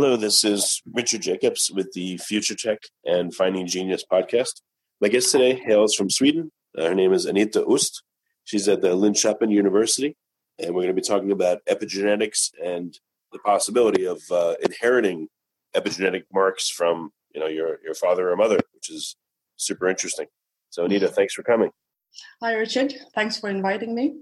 Hello, this is Richard Jacobs with the Future Tech and Finding Genius podcast. My guest today hails from Sweden. Uh, her name is Anita Öst. She's at the Linköping University, and we're going to be talking about epigenetics and the possibility of uh, inheriting epigenetic marks from you know your your father or mother, which is super interesting. So, Anita, thanks for coming. Hi, Richard. Thanks for inviting me.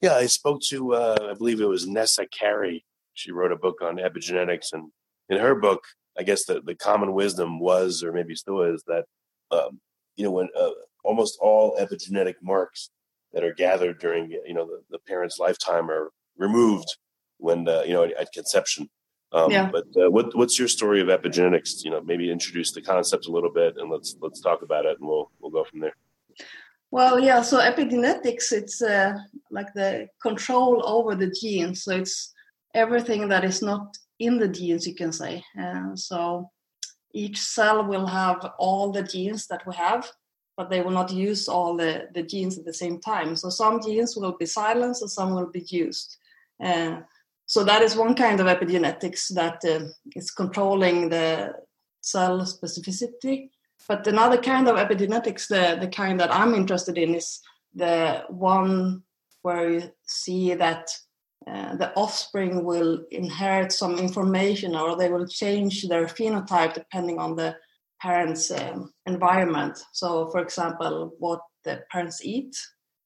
Yeah, I spoke to uh, I believe it was Nessa Carey she wrote a book on epigenetics, and in her book, I guess the, the common wisdom was, or maybe still is, that um, you know when uh, almost all epigenetic marks that are gathered during you know the, the parent's lifetime are removed when uh, you know at conception. Um, yeah. But uh, what, what's your story of epigenetics? You know, maybe introduce the concept a little bit, and let's let's talk about it, and we'll we'll go from there. Well, yeah. So epigenetics, it's uh, like the control over the genes. So it's everything that is not in the genes, you can say. Uh, so each cell will have all the genes that we have, but they will not use all the, the genes at the same time. So some genes will be silenced and some will be used. Uh, so that is one kind of epigenetics that uh, is controlling the cell specificity. But another kind of epigenetics, the, the kind that I'm interested in, is the one where you see that uh, the offspring will inherit some information or they will change their phenotype depending on the parents' um, environment. So, for example, what the parents eat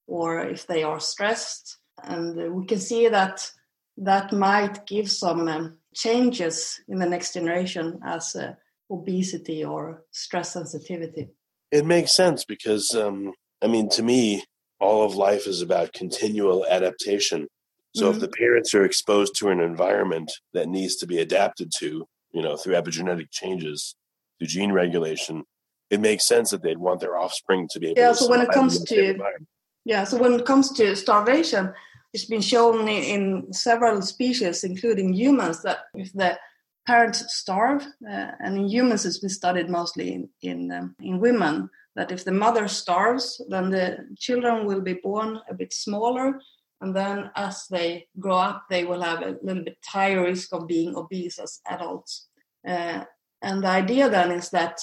or if they are stressed. And we can see that that might give some um, changes in the next generation as uh, obesity or stress sensitivity. It makes sense because, um, I mean, to me, all of life is about continual adaptation so mm-hmm. if the parents are exposed to an environment that needs to be adapted to, you know, through epigenetic changes, through gene regulation, it makes sense that they'd want their offspring to be able yeah, to so when it comes to yeah, so when it comes to starvation, it's been shown in, several species, including humans, that if the parents starve, uh, and in humans it's been studied mostly in in, um, in women, that if the mother starves, then the children will be born a bit smaller and then as they grow up, they will have a little bit higher risk of being obese as adults. Uh, and the idea then is that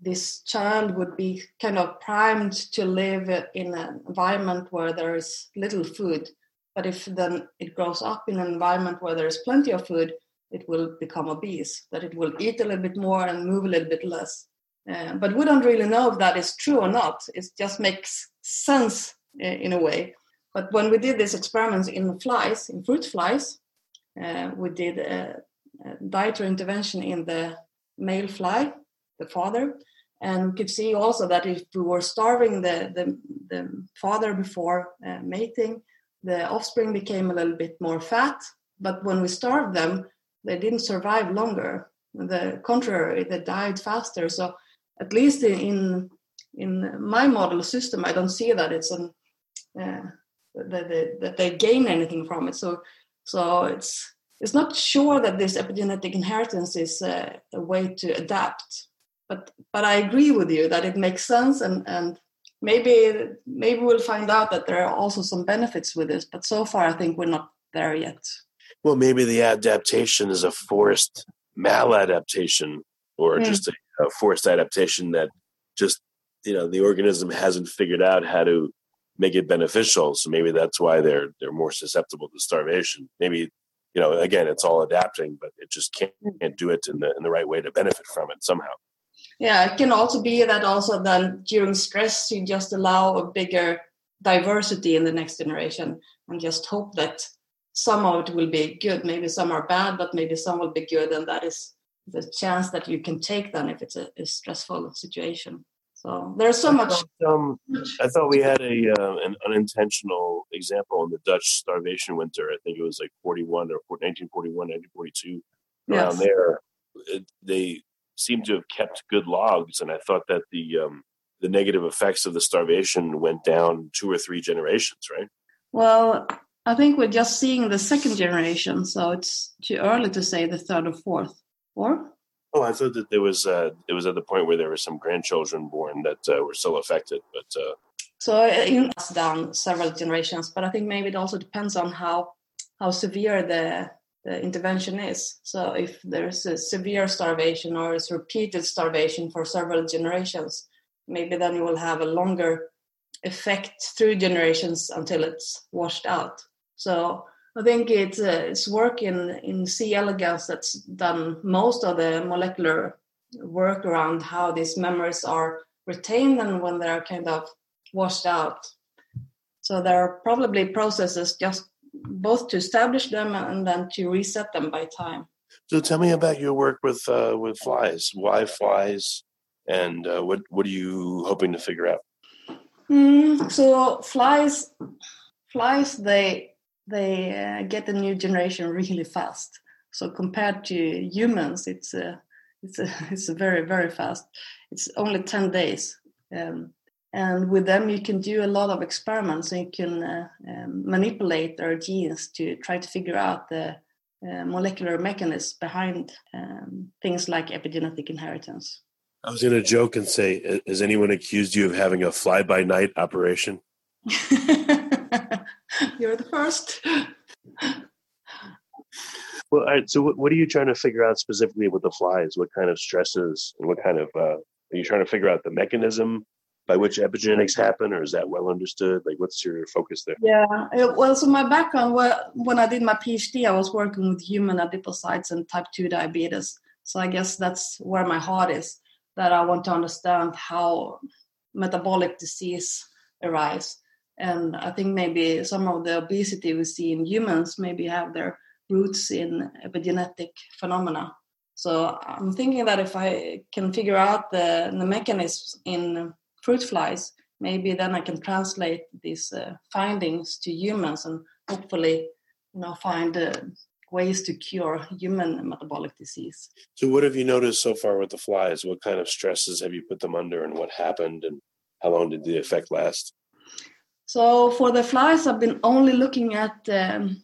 this child would be kind of primed to live in an environment where there is little food. But if then it grows up in an environment where there is plenty of food, it will become obese, that it will eat a little bit more and move a little bit less. Uh, but we don't really know if that is true or not. It just makes sense uh, in a way. But when we did these experiments in flies, in fruit flies, uh, we did a, a, dietary intervention in the male fly, the father, and we could see also that if we were starving the, the, the father before uh, mating, the offspring became a little bit more fat. But when we starved them, they didn't survive longer. The contrary, they died faster. So at least in in my model system, I don't see that it's an uh, that they, that they gain anything from it. So so it's it's not sure that this epigenetic inheritance is a, a way to adapt. But but I agree with you that it makes sense and and maybe maybe we'll find out that there are also some benefits with this. But so far, I think we're not there yet. Well, maybe the adaptation is a forced maladaptation or mm. just a, a forced adaptation that just you know the organism hasn't figured out how to make it beneficial. So maybe that's why they're they're more susceptible to starvation. Maybe you know, again, it's all adapting, but it just can't, hmm. can't do it in the in the right way to benefit from it somehow. Yeah, it can also be that also then during stress you just allow a bigger diversity in the next generation and just hope that some of it will be good. Maybe some are bad, but maybe some will be good, and that is the chance that you can take then if it's a, a stressful situation. So there's so I much. Thought, um, I thought we had a uh, an unintentional example in the Dutch starvation winter. I think it was like 41 or 1941, 1942. Around yes. there, it, they seem to have kept good logs, and I thought that the um, the negative effects of the starvation went down two or three generations, right? Well, I think we're just seeing the second generation, so it's too early to say the third or fourth. Or Oh, I thought that there was uh, it was at the point where there were some grandchildren born that uh, were still affected, but uh... so it's down several generations. But I think maybe it also depends on how how severe the the intervention is. So if there's a severe starvation or is repeated starvation for several generations, maybe then you will have a longer effect through generations until it's washed out. So I think it's uh, it's work in in C. elegans that's done most of the molecular work around how these memories are retained and when they're kind of washed out. So there are probably processes just both to establish them and then to reset them by time. So tell me about your work with uh, with flies. Why flies, and uh, what what are you hoping to figure out? Mm, so flies, flies they they uh, get a new generation really fast. So compared to humans, it's a, it's a, it's a very very fast. It's only ten days, um, and with them you can do a lot of experiments. And you can uh, um, manipulate their genes to try to figure out the uh, molecular mechanisms behind um, things like epigenetic inheritance. I was going to joke and say, has anyone accused you of having a fly by night operation? You're the first. Well, all right. So, what, what, are you trying to figure out specifically with the flies? What kind of stresses and what kind of uh, are you trying to figure out the mechanism by which epigenetics happen, or is that well understood? Like, what's your focus there? Yeah. Well, so my background, well, when I did my PhD, I was working with human adipocytes and type two diabetes. So I guess that's where my heart is. That I want to understand how metabolic disease arise and i think maybe some of the obesity we see in humans maybe have their roots in epigenetic phenomena. So i'm thinking that if i can figure out the, the mechanisms in fruit flies maybe then i can translate these uh, findings to humans and hopefully you know find uh, ways to cure human metabolic disease. So what have you noticed so far with the flies? What kind of stresses have you put them under and what happened and how long did the effect last so for the flies, I've been only looking at um,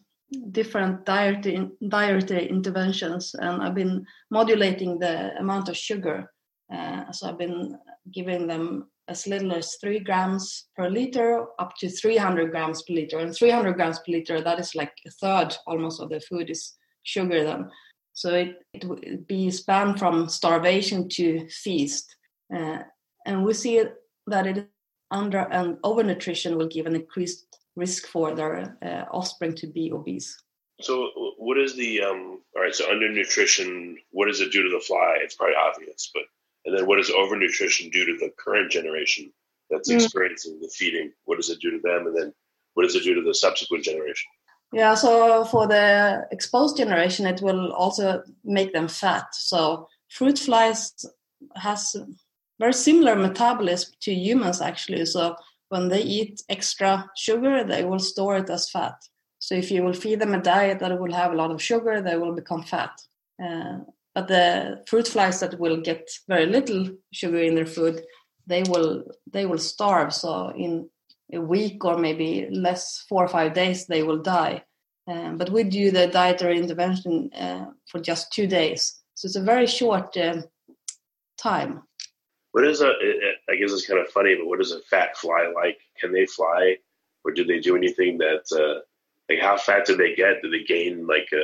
different dietary, dietary interventions, and I've been modulating the amount of sugar. Uh, so I've been giving them as little as three grams per liter up to 300 grams per liter. And 300 grams per liter, that is like a third almost of the food is sugar then. So it, it would be span from starvation to feast. Uh, and we see that it under and overnutrition will give an increased risk for their uh, offspring to be obese. So, what is the um, all right? So, undernutrition, what does it do to the fly? It's probably obvious, but and then what does overnutrition do to the current generation that's mm. experiencing the feeding? What does it do to them, and then what does it do to the subsequent generation? Yeah, so for the exposed generation, it will also make them fat. So, fruit flies has very similar metabolism to humans actually. So when they eat extra sugar, they will store it as fat. So if you will feed them a diet that will have a lot of sugar, they will become fat. Uh, but the fruit flies that will get very little sugar in their food, they will they will starve. So in a week or maybe less, four or five days, they will die. Um, but we do the dietary intervention uh, for just two days, so it's a very short uh, time. What is a? I guess it's kind of funny, but what is a fat fly like? Can they fly, or do they do anything that? Uh, like, how fat do they get? Do they gain like a,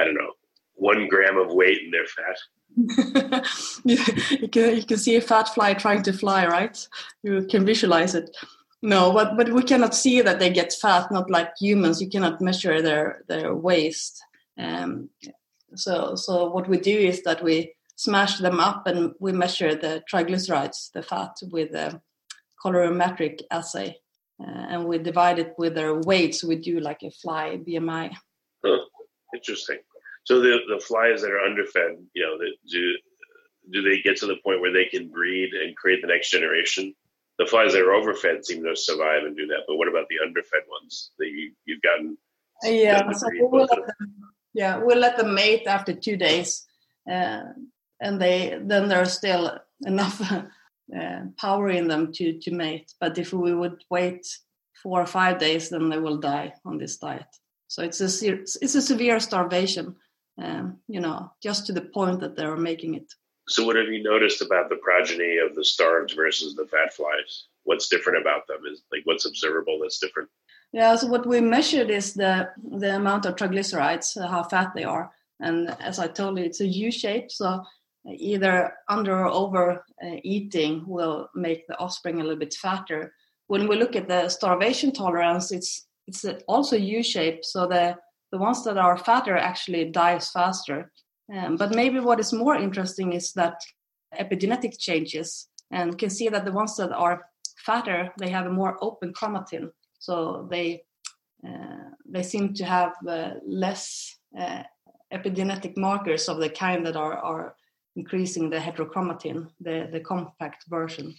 I don't know, one gram of weight and they're fat? you, can, you can see a fat fly trying to fly, right? You can visualize it. No, but but we cannot see that they get fat. Not like humans. You cannot measure their their waist. Um, so, so what we do is that we smash them up and we measure the triglycerides, the fat, with a colorimetric assay, uh, and we divide it with their weight. So we do like a fly BMI. Huh. Interesting. So the the flies that are underfed, you know, do do they get to the point where they can breed and create the next generation? The flies that are overfed seem to survive and do that, but what about the underfed ones that you, you've gotten? Yeah, so we'll them, yeah, we'll let them mate after two days, uh, and they then there's still enough uh, power in them to to mate. But if we would wait four or five days, then they will die on this diet. So it's a it's a severe starvation, um, you know, just to the point that they're making it. So, what have you noticed about the progeny of the starved versus the fat flies? What's different about them? Is like what's observable that's different? Yeah, so what we measured is the the amount of triglycerides, how fat they are, and as I told you, it's a U shape. So either under or over uh, eating will make the offspring a little bit fatter. When we look at the starvation tolerance, it's it's also U-shaped, So the the ones that are fatter actually dies faster um, but maybe what is more interesting is that epigenetic changes, and can see that the ones that are fatter they have a more open chromatin, so they uh, they seem to have uh, less uh, epigenetic markers of the kind that are, are increasing the heterochromatin, the, the compact version.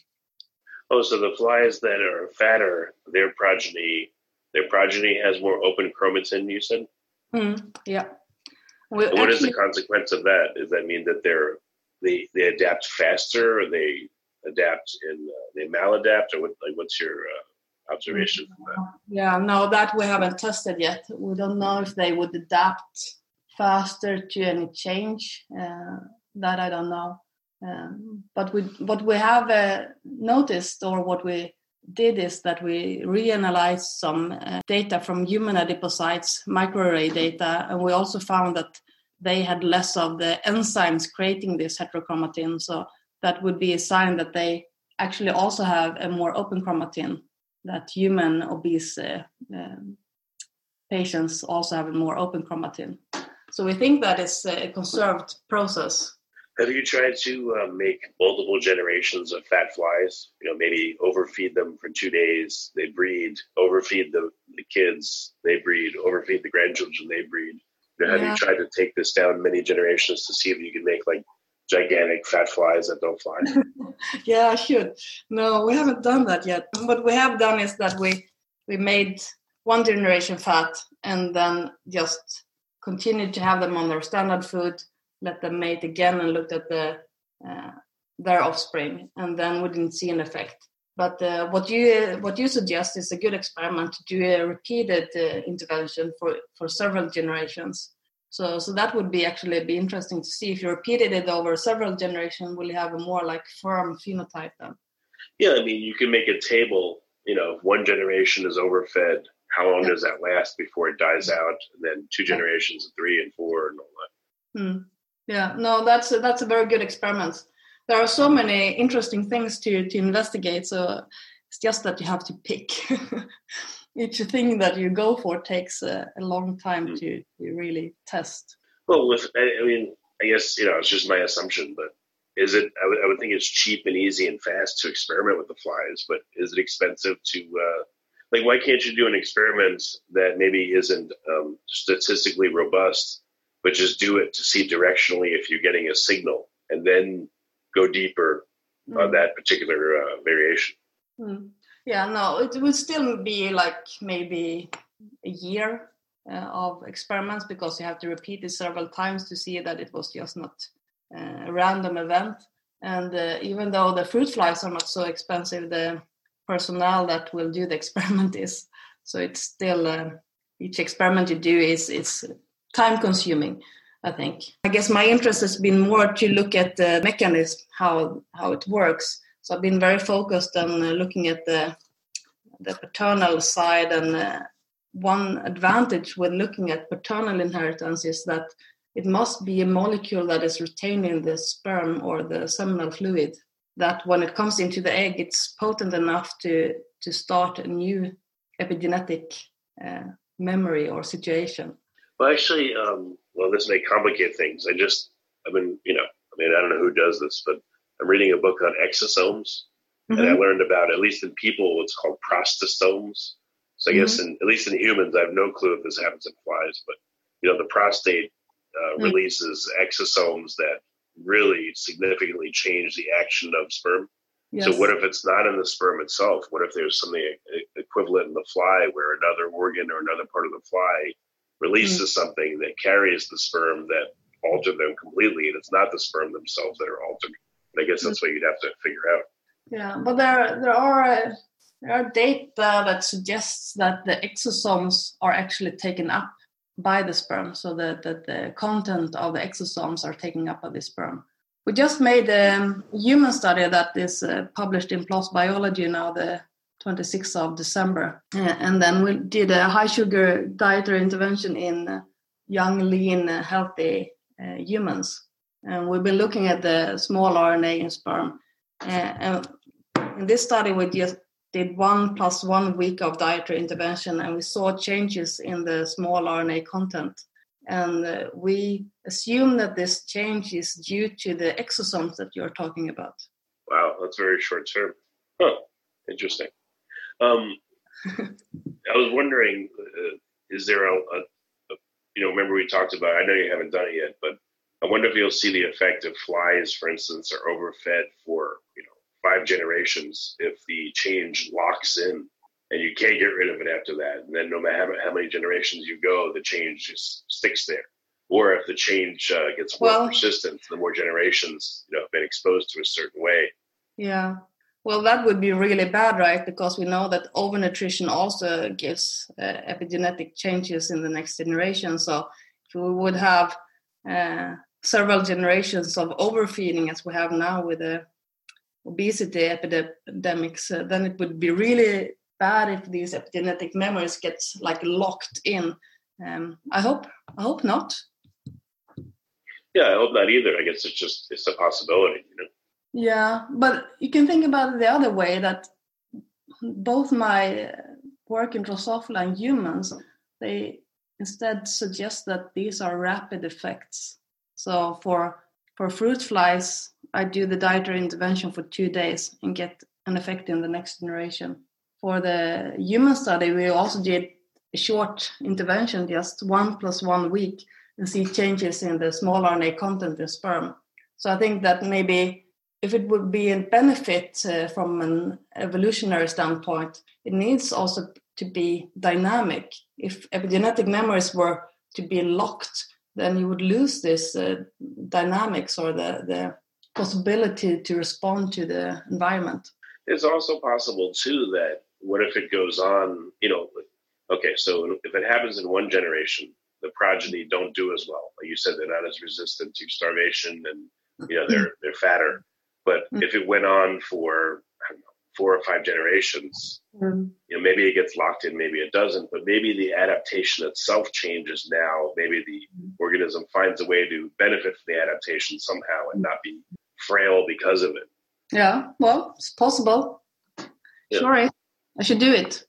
Oh, so the flies that are fatter, their progeny, their progeny has more open chromatin. You said. Mm, yeah. What is what actually, is the consequence of that? Does that mean that they're they they adapt faster, or they adapt in uh, they maladapt, or what, like what's your uh, observation from that? Yeah, no, that we haven't tested yet. We don't know if they would adapt faster to any change. Uh, that I don't know. Um, but we, what we have uh, noticed, or what we did is that we reanalyzed some uh, data from human adipocytes, microarray data, and we also found that they had less of the enzymes creating this heterochromatin. So that would be a sign that they actually also have a more open chromatin, that human obese uh, uh, patients also have a more open chromatin. So we think that it's a conserved process have you tried to uh, make multiple generations of fat flies? You know, maybe overfeed them for two days, they breed, overfeed the, the kids, they breed, overfeed the grandchildren, they breed. You know, have yeah. you tried to take this down many generations to see if you can make like gigantic fat flies that don't fly? yeah, I should. No, we haven't done that yet. What we have done is that we we made one generation fat and then just continued to have them on their standard food let them mate again and looked at the uh, their offspring, and then we didn't see an effect. But uh, what you what you suggest is a good experiment to do a repeated uh, intervention for for several generations. So so that would be actually be interesting to see if you repeated it over several generations, will you have a more like firm phenotype then? Yeah, I mean you can make a table. You know, one generation is overfed. How long yeah. does that last before it dies out? And then two generations, three and four, and all that. Hmm. Yeah, no, that's a, that's a very good experiment. There are so many interesting things to to investigate. So it's just that you have to pick. Each thing that you go for takes a, a long time mm. to, to really test. Well, with I mean, I guess you know it's just my assumption, but is it? I would, I would think it's cheap and easy and fast to experiment with the flies, but is it expensive to? Uh, like, why can't you do an experiment that maybe isn't um, statistically robust? But just do it to see directionally if you're getting a signal and then go deeper mm. on that particular uh, variation. Mm. Yeah, no, it would still be like maybe a year uh, of experiments because you have to repeat it several times to see that it was just not uh, a random event. And uh, even though the fruit flies are not so expensive, the personnel that will do the experiment is. So it's still uh, each experiment you do is is time consuming i think. I guess my interest has been more to look at the mechanism how how it works. So i've been very focused on uh, looking at the the paternal side and uh, one advantage when looking at paternal inheritance is that it must be a molecule that is retained in the sperm or the seminal fluid that when it comes into the egg it's potent enough to to start a new epigenetic uh, memory or situation Well, actually, um, well, this may complicate things. I just, I've been, you know, I mean, I don't know who does this, but I'm reading a book on exosomes, mm-hmm. and I mm-hmm. learned about, at least in people, what's called prostasomes. So I mm-hmm. guess, in, at least in humans, I have no clue if this happens in flies, but you know, the prostate uh, mm-hmm. releases exosomes that really significantly change the action of sperm. Yes. So what if it's not in the sperm itself? What if there's something equivalent in the fly where another organ or another part of the fly releases mm-hmm. something that carries the sperm that altered them completely, and it's not the sperm themselves that are altered. I guess that's what you'd have to figure out. Yeah, but there there are uh, there are data that suggests that the exosomes are actually taken up by the sperm, so that, that the content of the exosomes are taken up by the sperm. We just made a human study that is uh, published in PLOS Biology now, the 26th of December. Uh, and then we did a high sugar dietary intervention in uh, young, lean, uh, healthy uh, humans. And we've been looking at the small RNA in sperm. Uh, and in this study, we just did one plus one week of dietary intervention and we saw changes in the small RNA content. And uh, we assume that this change is due to the exosomes that you're talking about. Wow, that's very short term. Huh, interesting. Um, I was wondering, uh, is there a, a, a, you know, remember we talked about, I know you haven't done it yet, but I wonder if you'll see the effect of flies, for instance, are overfed for, you know, five generations if the change locks in and you can't get rid of it after that. And then no matter how many generations you go, the change just sticks there. Or if the change uh, gets more well, persistent, the more generations you know have been exposed to a certain way. Yeah, well, that would be really bad, right? Because we know that overnutrition also gives uh, epigenetic changes in the next generation. So if we would have uh, several generations of overfeeding, as we have now with the obesity epidemics, uh, then it would be really bad if these epigenetic memories get like locked in. Um, I hope. I hope not. Yeah, I hope not either. I guess it's just it's a possibility, you know. Yeah, but you can think about it the other way that both my work in Drosophila and humans, they instead suggest that these are rapid effects. So for for fruit flies, I do the dietary intervention for two days and get an effect in the next generation. For the human study, we also did a short intervention, just one plus one week, and see changes in the small RNA content in sperm. So I think that maybe if it would be a benefit uh, from an evolutionary standpoint, it needs also to be dynamic. If epigenetic memories were to be locked, then you would lose this uh, dynamics or the, the possibility to respond to the environment. It's also possible too that what if it goes on, you know, okay, so if it happens in one generation, the progeny don't do as well. Like you said, they're not as resistant to starvation and, you know, they're, they're fatter. But mm. if it went on for know, four or five generations, mm. you know, maybe it gets locked in, maybe it doesn't. But maybe the adaptation itself changes now. Maybe the mm. organism finds a way to benefit from the adaptation somehow and not be frail because of it. Yeah, well, it's possible. Yeah. Sorry, I should do it.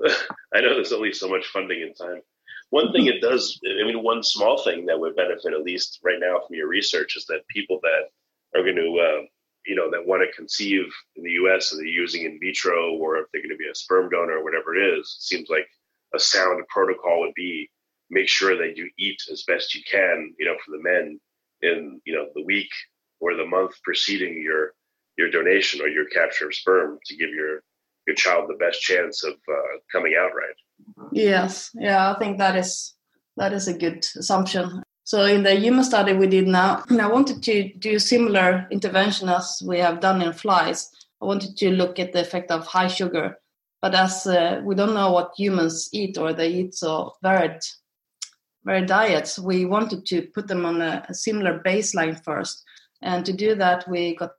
I know there's only so much funding and time. One thing it does, I mean, one small thing that would benefit, at least right now from your research, is that people that are going to, uh, you know, that want to conceive in the U.S. and they're using in vitro, or if they're going to be a sperm donor or whatever it is, it seems like a sound protocol would be make sure that you eat as best you can, you know, for the men in, you know, the week or the month preceding your your donation or your capture of sperm to give your your child the best chance of uh, coming out right. Yes, yeah, I think that is that is a good assumption. So in the human study we did now, I wanted to do similar intervention as we have done in flies. I wanted to look at the effect of high sugar, but as uh, we don't know what humans eat or they eat so varied, varied diets, we wanted to put them on a, a similar baseline first. And to do that, we got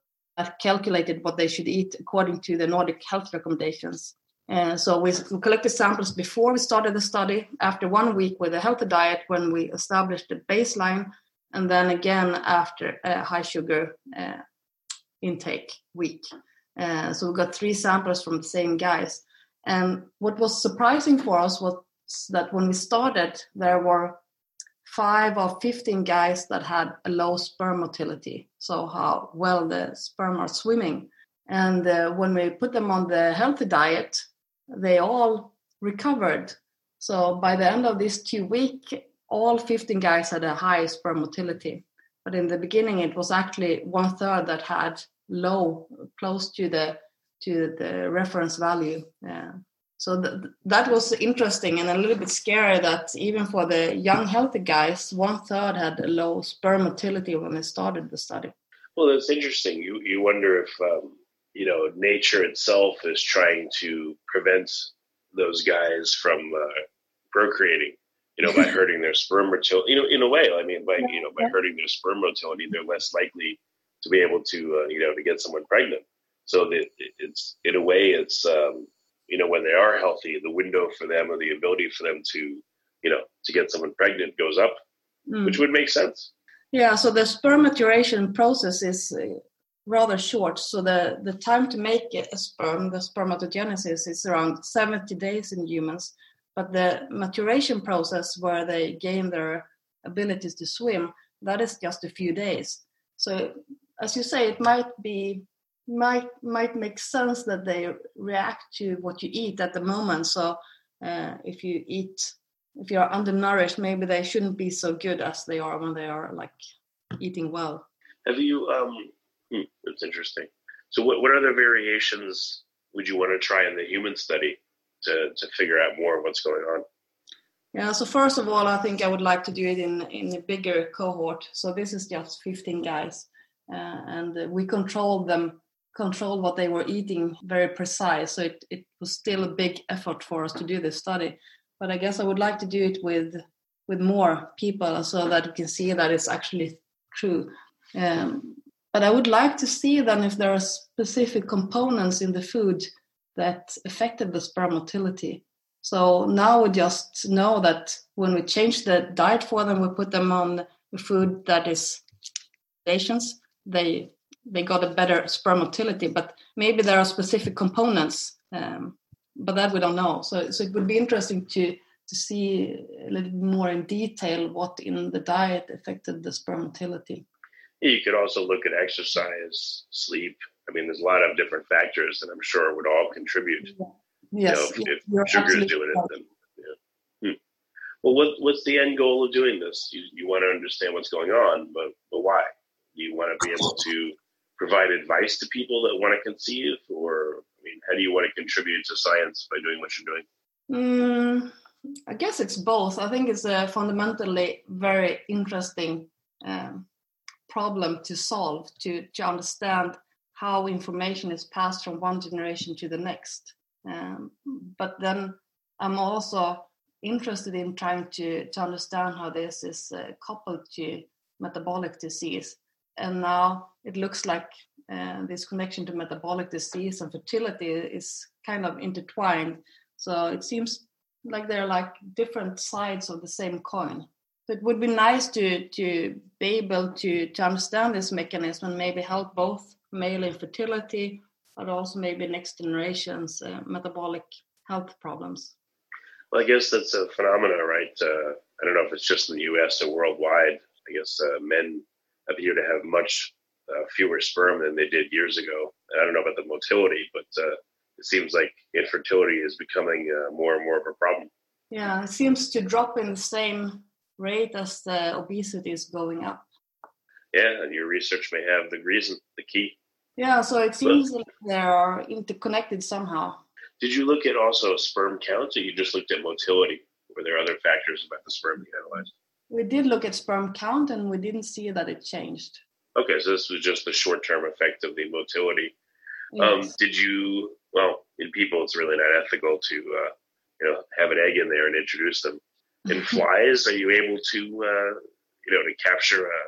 calculated what they should eat according to the Nordic health recommendations. And so we, we, collected samples before we started the study, after one week with a healthy diet when we established the baseline, and then again after a high sugar uh, intake week. Uh, so we got three samples from the same guys. And what was surprising for us was that when we started, there were five or 15 guys that had a low sperm motility, so how well the sperm are swimming. And uh, when we put them on the healthy diet, they all recovered. So by the end of this two week, all 15 guys had a high sperm motility. But in the beginning, it was actually one third that had low, close to the to the reference value. Yeah. So th- that was interesting and a little bit scary that even for the young healthy guys, one third had a low sperm motility when they started the study. Well, that's interesting. You you wonder if um, you know nature itself is trying to prevent those guys from uh, procreating. You know, by hurting their sperm motility. You know, in a way, I mean, by you know, by hurting their sperm motility, they're less likely to be able to uh, you know to get someone pregnant. So that it's in a way, it's um, you know when they are healthy, the window for them or the ability for them to you know to get someone pregnant goes up, mm. which would make sense. Yeah. So the sperm maturation process is uh, rather short. So the the time to make a sperm, the spermatogenesis, is around 70 days in humans, but the maturation process where they gain their abilities to swim, that is just a few days. So as you say, it might be might might make sense that they react to what you eat at the moment. So uh, if you eat, if you're undernourished, maybe they shouldn't be so good as they are when they are like eating well. Have you? Um, hmm, that's interesting. So, what what other variations would you want to try in the human study to to figure out more of what's going on? Yeah. So first of all, I think I would like to do it in in a bigger cohort. So this is just 15 guys. Uh, and we controlled them control what they were eating very precise. So it, it was still a big effort for us to do this study. But I guess I would like to do it with with more people so that we can see that it's actually true. Um, but I would like to see then if there are specific components in the food that affected the sperm motility. So now we just know that when we change the diet for them, we put them on food that is patients, they they got a better sperm motility, but maybe there are specific components, um, but that we don't know. So, so it would be interesting to to see a little more in detail what in the diet affected the sperm motility. You could also look at exercise, sleep. I mean, there's a lot of different factors, and I'm sure would all contribute. Yeah. Yes, you know, if, if sugar is doing right. it, then yeah. Hmm. Well, what, what's the end goal of doing this? You, you want to understand what's going on, but but why? You want to be able to provide advice to people that want to conceive, or I mean, how do you want to contribute to science by doing what you're doing? Mm, I guess it's both. I think it's a fundamentally very interesting problem to solve to to understand how information is passed from one generation to the next. Um, but then I'm also interested in trying to, to understand how this is uh, coupled to metabolic disease and now it looks like uh, this connection to metabolic disease and fertility is kind of intertwined. So it seems like they're like different sides of the same coin. So it would be nice to to be able to to understand this mechanism and maybe help both male infertility, but also maybe next generations uh, metabolic health problems. Well, I guess that's a phenomenon, right? Uh, I don't know if it's just in the U.S. or worldwide. I guess uh, men appear to have much uh, fewer sperm than they did years ago. And I don't know about the motility, but uh, it seems like infertility is becoming uh, more and more of a problem. Yeah, it seems to drop in the same rate as the obesity is going up. Yeah, and your research may have the reason, the key. Yeah, so it seems but, like they are interconnected somehow. Did you look at also sperm count, or you just looked at motility? Were there other factors about the sperm you analyzed? We did look at sperm count and we didn't see that it changed. Okay, so this was just the short term effect of the motility. Yes. Um, did you, well, in people, it's really not ethical to, uh, you know, have an egg in there and introduce them. In flies, are you able to, uh, you know, to capture a,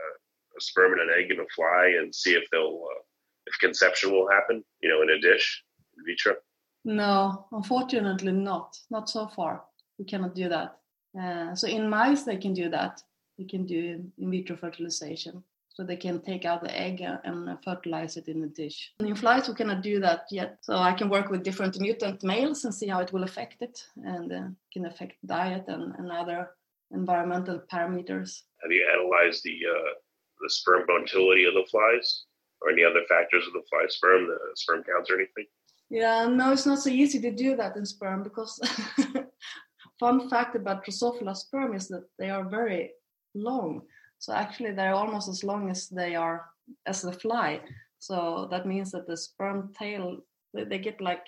a, sperm and an egg in a fly and see if they'll, uh, if conception will happen, you know, in a dish, in vitro? No, unfortunately not. Not so far. We cannot do that. Uh, so in mice, they can do that. They can do in vitro fertilization. So they can take out the egg and fertilize it in the dish. And in flies, we cannot do that yet. So I can work with different mutant males and see how it will affect it and uh, can affect diet and, and other environmental parameters. Have you analyzed the uh, the sperm motility of the flies or any other factors of the fly sperm, the sperm counts or anything? Yeah, no, it's not so easy to do that in sperm because fun fact about Drosophila sperm is that they are very long. So actually, they're almost as long as they are as the fly. So that means that the sperm tail they get like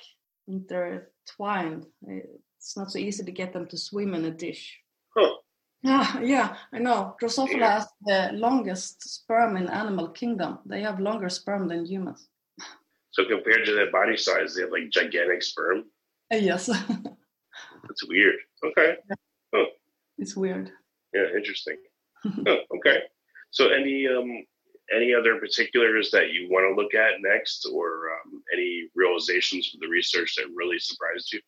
intertwined. It's not so easy to get them to swim in a dish. Huh. Yeah, yeah, I know. Drosophila yeah. has the longest sperm in animal kingdom. They have longer sperm than humans. So compared to their body size, they have like gigantic sperm. Uh, yes. That's weird. Okay. Huh. It's weird. Yeah, interesting. oh, okay. So any um any other particulars that you want to look at next, or um, any realizations from the research that really surprised you?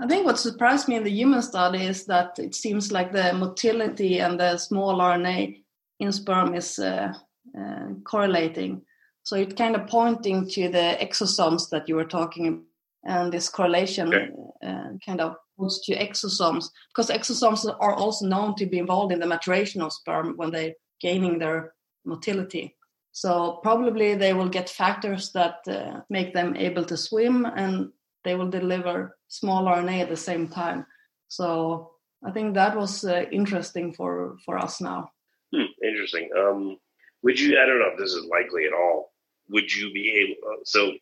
I think what surprised me in the human study is that it seems like the motility and the small RNA in sperm is uh, uh, correlating. So it kind of pointing to the exosomes that you were talking about, and this correlation okay. uh, kind of to exosomes because exosomes are also known to be involved in the maturation of sperm when they're gaining their motility. So probably they will get factors that uh, make them able to swim and they will deliver small RNA at the same time. So I think that was uh, interesting for for us now. Hmm, interesting. Um, would you? I don't know if this is likely at all. Would you be able? Uh, so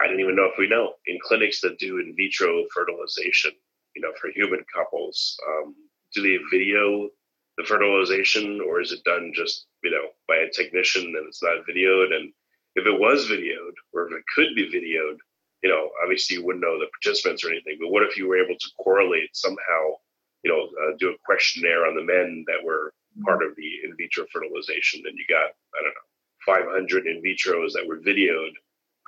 I don't even know if we know in clinics that do in vitro fertilization. You know, for human couples, um, do they video the fertilization, or is it done just you know by a technician and it's not videoed? And if it was videoed, or if it could be videoed, you know, obviously you wouldn't know the participants or anything, but what if you were able to correlate somehow, you know, uh, do a questionnaire on the men that were part of the in vitro fertilization and you got, I don't know, 500 in vitros that were videoed,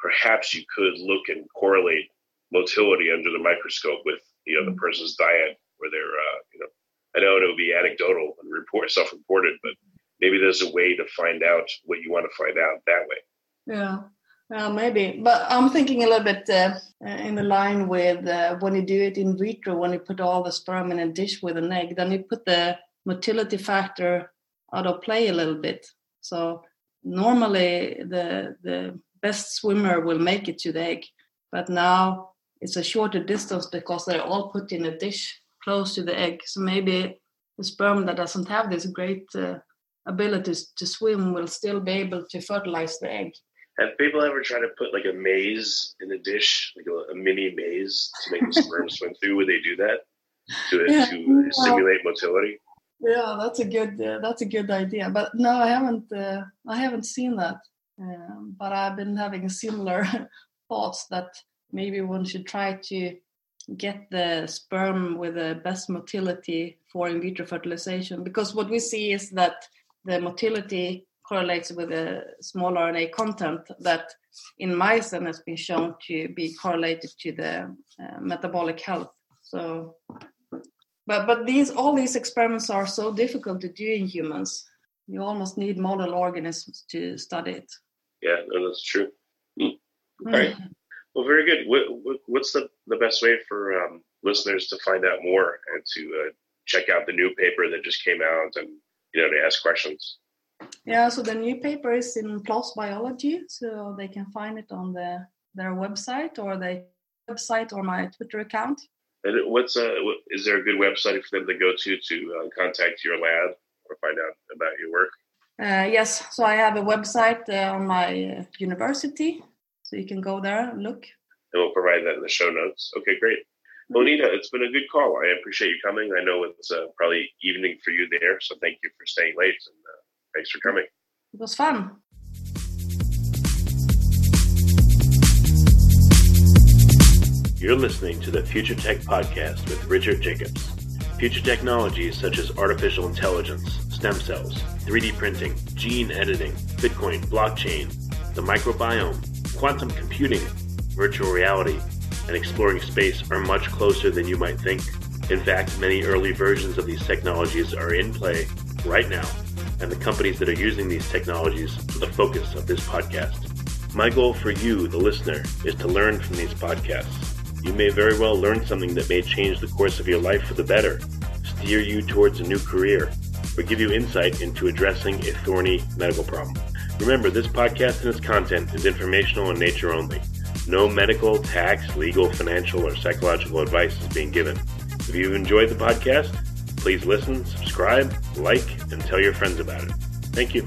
perhaps you could look and correlate motility under the microscope with, the mm-hmm. person's diet or their, uh, you know, I know it would be anecdotal and report self-reported, but maybe there's a way to find out what you want to find out that way. Yeah. Uh, maybe, but I'm thinking a little bit uh, in the line with uh, when you do it in vitro, when you put all the sperm in a dish with an egg, then you put the motility factor out of play a little bit. So normally the the best swimmer will make it to the egg, but now it's a shorter distance because they're all put in a dish close to the egg. So maybe the sperm that doesn't have this great uh, abilities to swim will still be able to fertilize the egg. Have people ever tried to put like a maze in a dish, like a, a mini maze to make the sperm swim through? Would they do that to yeah, to simulate motility? Yeah, that's a good uh, that's a good idea. But no, I haven't uh, I haven't seen that. Um, but I've been having similar thoughts that maybe one should try to get the sperm with the best motility for in vitro fertilization because what we see is that the motility correlates with a small RNA content that in mice and has been shown to be correlated to the uh, metabolic health. So, but but these all these experiments are so difficult to do in humans. You almost need model organisms to study it. Yeah, no, that's true. Mm. All right. Well, very good. What, what, what's the, the best way for um, listeners to find out more and to uh, check out the new paper that just came out and you know to ask questions? Yeah, so the new paper is in PLOS Biology, so they can find it on the their website or the website or my Twitter account. And what's uh, is there a good website for them to go to to uh, contact your lab or find out about your work? Uh, yes, so I have a website uh, on my uh, university, so you can go there and look. And we'll provide that in the show notes. Okay, great. Well, mm-hmm. It's been a good call. I appreciate you coming. I know it's uh, probably evening for you there, so thank you for staying late. And, Thanks for coming. It was fun. You're listening to the Future Tech Podcast with Richard Jacobs. Future technologies such as artificial intelligence, stem cells, 3D printing, gene editing, Bitcoin, blockchain, the microbiome, quantum computing, virtual reality, and exploring space are much closer than you might think. In fact, many early versions of these technologies are in play right now and the companies that are using these technologies are the focus of this podcast. My goal for you, the listener, is to learn from these podcasts. You may very well learn something that may change the course of your life for the better, steer you towards a new career, or give you insight into addressing a thorny medical problem. Remember, this podcast and its content is informational in nature only. No medical, tax, legal, financial, or psychological advice is being given. If you've enjoyed the podcast, please listen, subscribe, like, and tell your friends about it. Thank you.